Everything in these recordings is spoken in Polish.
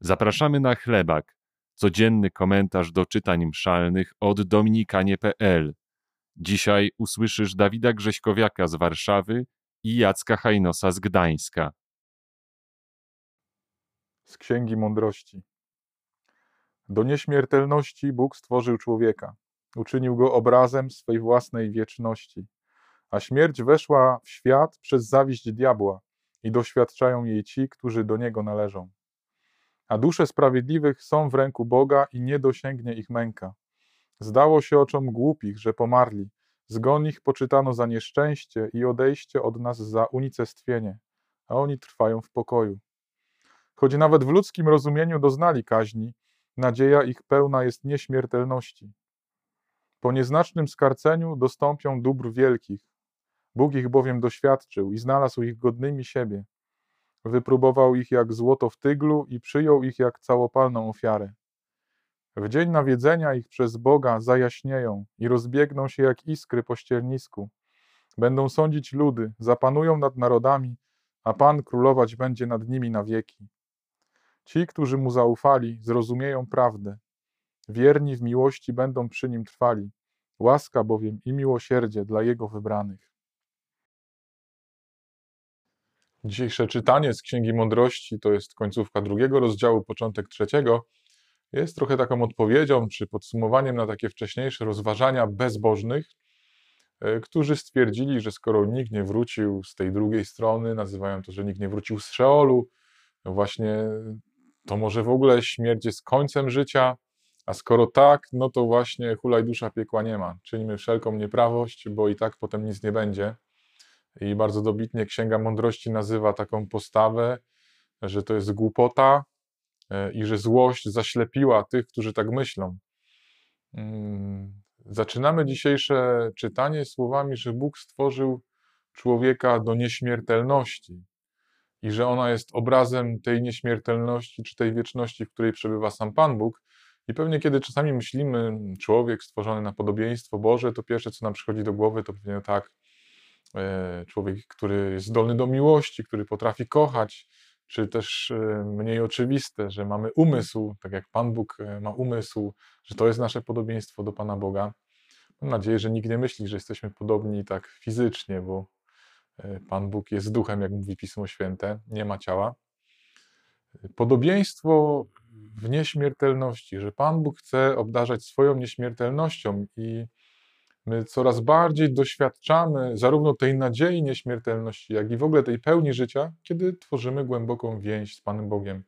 Zapraszamy na chlebak, codzienny komentarz do czytań mszalnych od dominikanie.pl. Dzisiaj usłyszysz Dawida Grześkowiaka z Warszawy i Jacka Hajnosa z Gdańska. Z Księgi Mądrości. Do nieśmiertelności Bóg stworzył człowieka. Uczynił go obrazem swej własnej wieczności. A śmierć weszła w świat przez zawiść diabła i doświadczają jej ci, którzy do niego należą. A dusze sprawiedliwych są w ręku Boga i nie dosięgnie ich męka. Zdało się oczom głupich, że pomarli. Zgon ich poczytano za nieszczęście i odejście od nas za unicestwienie, a oni trwają w pokoju. Choć nawet w ludzkim rozumieniu doznali kaźni, nadzieja ich pełna jest nieśmiertelności. Po nieznacznym skarceniu dostąpią dóbr wielkich. Bóg ich bowiem doświadczył i znalazł ich godnymi siebie. Wypróbował ich jak złoto w tyglu i przyjął ich jak całopalną ofiarę. W dzień nawiedzenia ich przez Boga zajaśnieją i rozbiegną się jak iskry po ściernisku. Będą sądzić ludy, zapanują nad narodami, a Pan królować będzie nad nimi na wieki. Ci, którzy mu zaufali, zrozumieją prawdę. Wierni w miłości będą przy nim trwali. Łaska bowiem i miłosierdzie dla jego wybranych. Dzisiejsze czytanie z Księgi Mądrości to jest końcówka drugiego rozdziału, początek trzeciego. Jest trochę taką odpowiedzią czy podsumowaniem na takie wcześniejsze rozważania bezbożnych, e, którzy stwierdzili, że skoro nikt nie wrócił z tej drugiej strony, nazywają to, że nikt nie wrócił z Szeolu, właśnie to może w ogóle śmierć jest końcem życia, a skoro tak, no to właśnie hulaj dusza piekła nie ma. Czynimy wszelką nieprawość, bo i tak potem nic nie będzie. I bardzo dobitnie Księga Mądrości nazywa taką postawę, że to jest głupota e, i że złość zaślepiła tych, którzy tak myślą. Mm, zaczynamy dzisiejsze czytanie słowami, że Bóg stworzył człowieka do nieśmiertelności i że ona jest obrazem tej nieśmiertelności czy tej wieczności, w której przebywa sam Pan Bóg. I pewnie kiedy czasami myślimy, człowiek stworzony na podobieństwo Boże, to pierwsze, co nam przychodzi do głowy, to pewnie tak, człowiek, który jest zdolny do miłości, który potrafi kochać, czy też e, mniej oczywiste, że mamy umysł, tak jak Pan Bóg e, ma umysł, że to jest nasze podobieństwo do Pana Boga. Mam nadzieję, że nikt nie myśli, że jesteśmy podobni tak fizycznie, bo Pan Bóg jest duchem, jak mówi Pismo Święte, nie ma ciała. Podobieństwo w nieśmiertelności, że Pan Bóg chce obdarzać swoją nieśmiertelnością i my coraz bardziej doświadczamy zarówno tej nadziei nieśmiertelności, jak i w ogóle tej pełni życia, kiedy tworzymy głęboką więź z Panem Bogiem.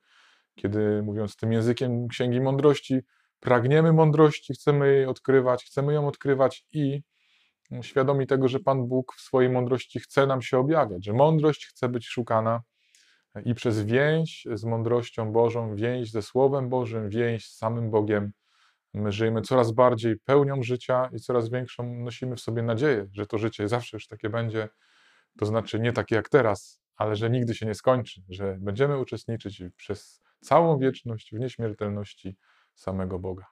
Kiedy, mówiąc tym językiem Księgi Mądrości, pragniemy mądrości, chcemy jej odkrywać, chcemy ją odkrywać i świadomi tego, że Pan Bóg w swojej mądrości chce nam się objawiać, że mądrość chce być szukana i przez więź z mądrością Bożą, więź ze Słowem Bożym, więź z samym Bogiem, my żyjemy coraz bardziej pełnią życia i coraz większą nosimy w sobie nadzieję, że to życie zawsze już takie będzie, to znaczy nie takie jak teraz, ale że nigdy się nie skończy, że będziemy uczestniczyć przez całą wieczność w nieśmiertelności samego Boga.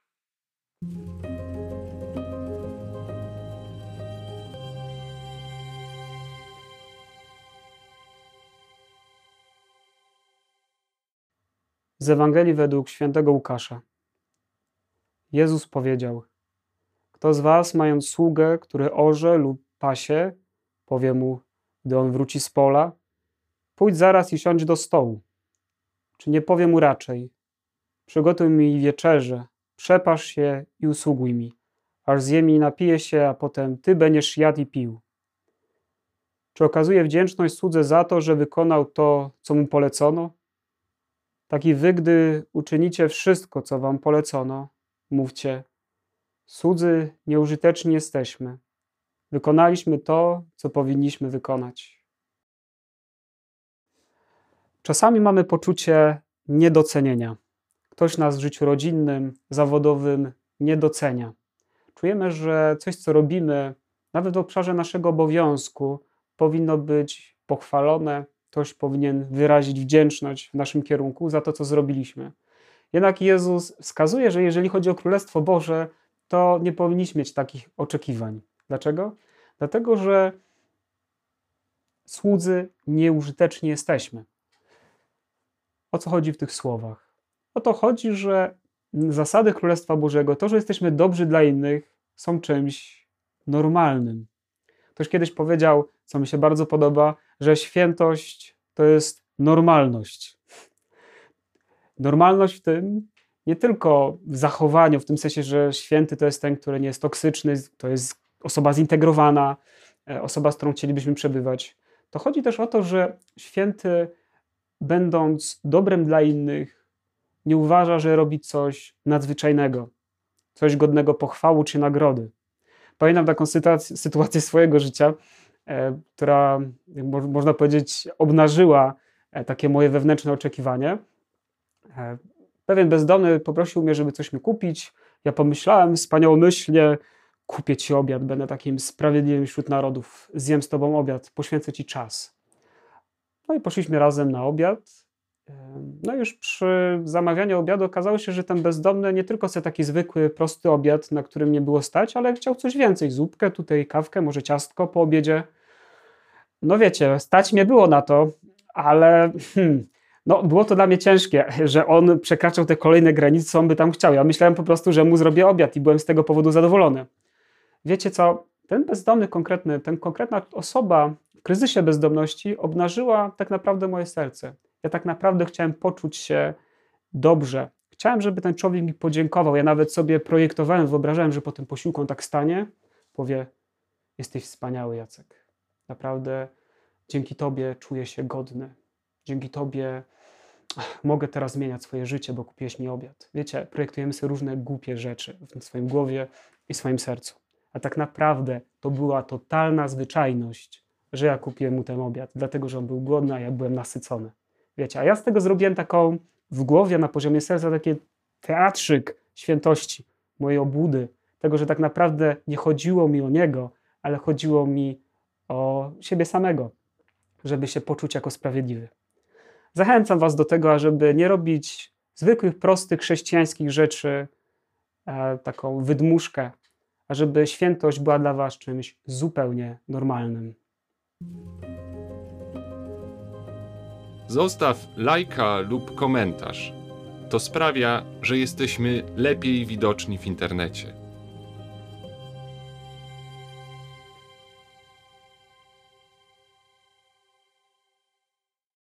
Z Ewangelii według świętego Łukasza. Jezus powiedział: Kto z was, mając sługę, który orze lub pasie, powie mu, gdy on wróci z pola, pójdź zaraz i siądź do stołu. Czy nie powie mu raczej: Przygotuj mi wieczerze, przepasz się i usługuj mi, aż zjem i napiję się, a potem ty będziesz jadł i pił. Czy okazuje wdzięczność słudze za to, że wykonał to, co mu polecono? Tak i wy, gdy uczynicie wszystko, co wam polecono, mówcie: Słudzy nieużyteczni jesteśmy. Wykonaliśmy to, co powinniśmy wykonać. Czasami mamy poczucie niedocenienia. Ktoś nas w życiu rodzinnym, zawodowym nie docenia. Czujemy, że coś, co robimy, nawet w obszarze naszego obowiązku, powinno być pochwalone, ktoś powinien wyrazić wdzięczność w naszym kierunku za to, co zrobiliśmy. Jednak Jezus wskazuje, że jeżeli chodzi o Królestwo Boże, to nie powinniśmy mieć takich oczekiwań. Dlaczego? Dlatego, że słudzy nieużyteczni jesteśmy. O co chodzi w tych słowach? O to chodzi, że zasady Królestwa Bożego, to, że jesteśmy dobrzy dla innych, są czymś normalnym. Ktoś kiedyś powiedział, co mi się bardzo podoba, że świętość to jest normalność. Normalność w tym, nie tylko w zachowaniu, w tym sensie, że święty to jest ten, który nie jest toksyczny, to jest osoba zintegrowana, e, osoba, z którą chcielibyśmy przebywać. To chodzi też o to, że święty, będąc dobrem dla innych, nie uważa, że robi coś nadzwyczajnego, coś godnego pochwału czy nagrody. Pamiętam taką sytuację, swojego życia, e, która, można powiedzieć, obnażyła e, takie moje wewnętrzne oczekiwanie. E, pewien bezdomny poprosił mnie, żeby coś mi kupić. Ja pomyślałem wspaniałomyślnie, kupię ci obiad, będę takim sprawiedliwym wśród narodów, zjem z tobą obiad, poświęcę ci czas. No i poszliśmy razem na obiad. No już przy zamawianiu obiadu okazało się, że ten bezdomny nie tylko chce taki zwykły, prosty obiad, na którym nie było stać, ale chciał coś więcej, zupkę, tutaj kawkę, może ciastko po obiedzie. No wiecie, stać mnie było na to, ale hmm, no, było to dla mnie ciężkie, że on przekraczał te kolejne granice, co on by tam chciał. Ja myślałem po prostu, że mu zrobię obiad i byłem z tego powodu zadowolony. Wiecie co, ten bezdomny konkretny, ten konkretna osoba w kryzysie bezdomności obnażyła tak naprawdę moje serce. Ja tak naprawdę chciałem poczuć się dobrze. Chciałem, żeby ten człowiek mi podziękował. Ja nawet sobie projektowałem, wyobrażałem, że po tym posiłku on tak stanie, powie: Jesteś wspaniały, Jacek. Naprawdę dzięki Tobie czuję się godny. Dzięki Tobie mogę teraz zmieniać swoje życie, bo kupiłeś mi obiad. Wiecie, projektujemy sobie różne głupie rzeczy w swoim głowie i swoim sercu. A tak naprawdę to była totalna zwyczajność, że ja kupiłem mu ten obiad, dlatego że on był głodny, a ja byłem nasycony. Wiecie, a ja z tego zrobiłem taką w głowie, na poziomie serca, taki teatrzyk świętości, mojej obłudy, tego, że tak naprawdę nie chodziło mi o niego, ale chodziło mi o siebie samego, żeby się poczuć jako sprawiedliwy. Zachęcam Was do tego, ażeby nie robić zwykłych, prostych chrześcijańskich rzeczy, e, taką wydmuszkę, ażeby świętość była dla Was czymś zupełnie normalnym. Zostaw lajka lub komentarz. To sprawia, że jesteśmy lepiej widoczni w internecie.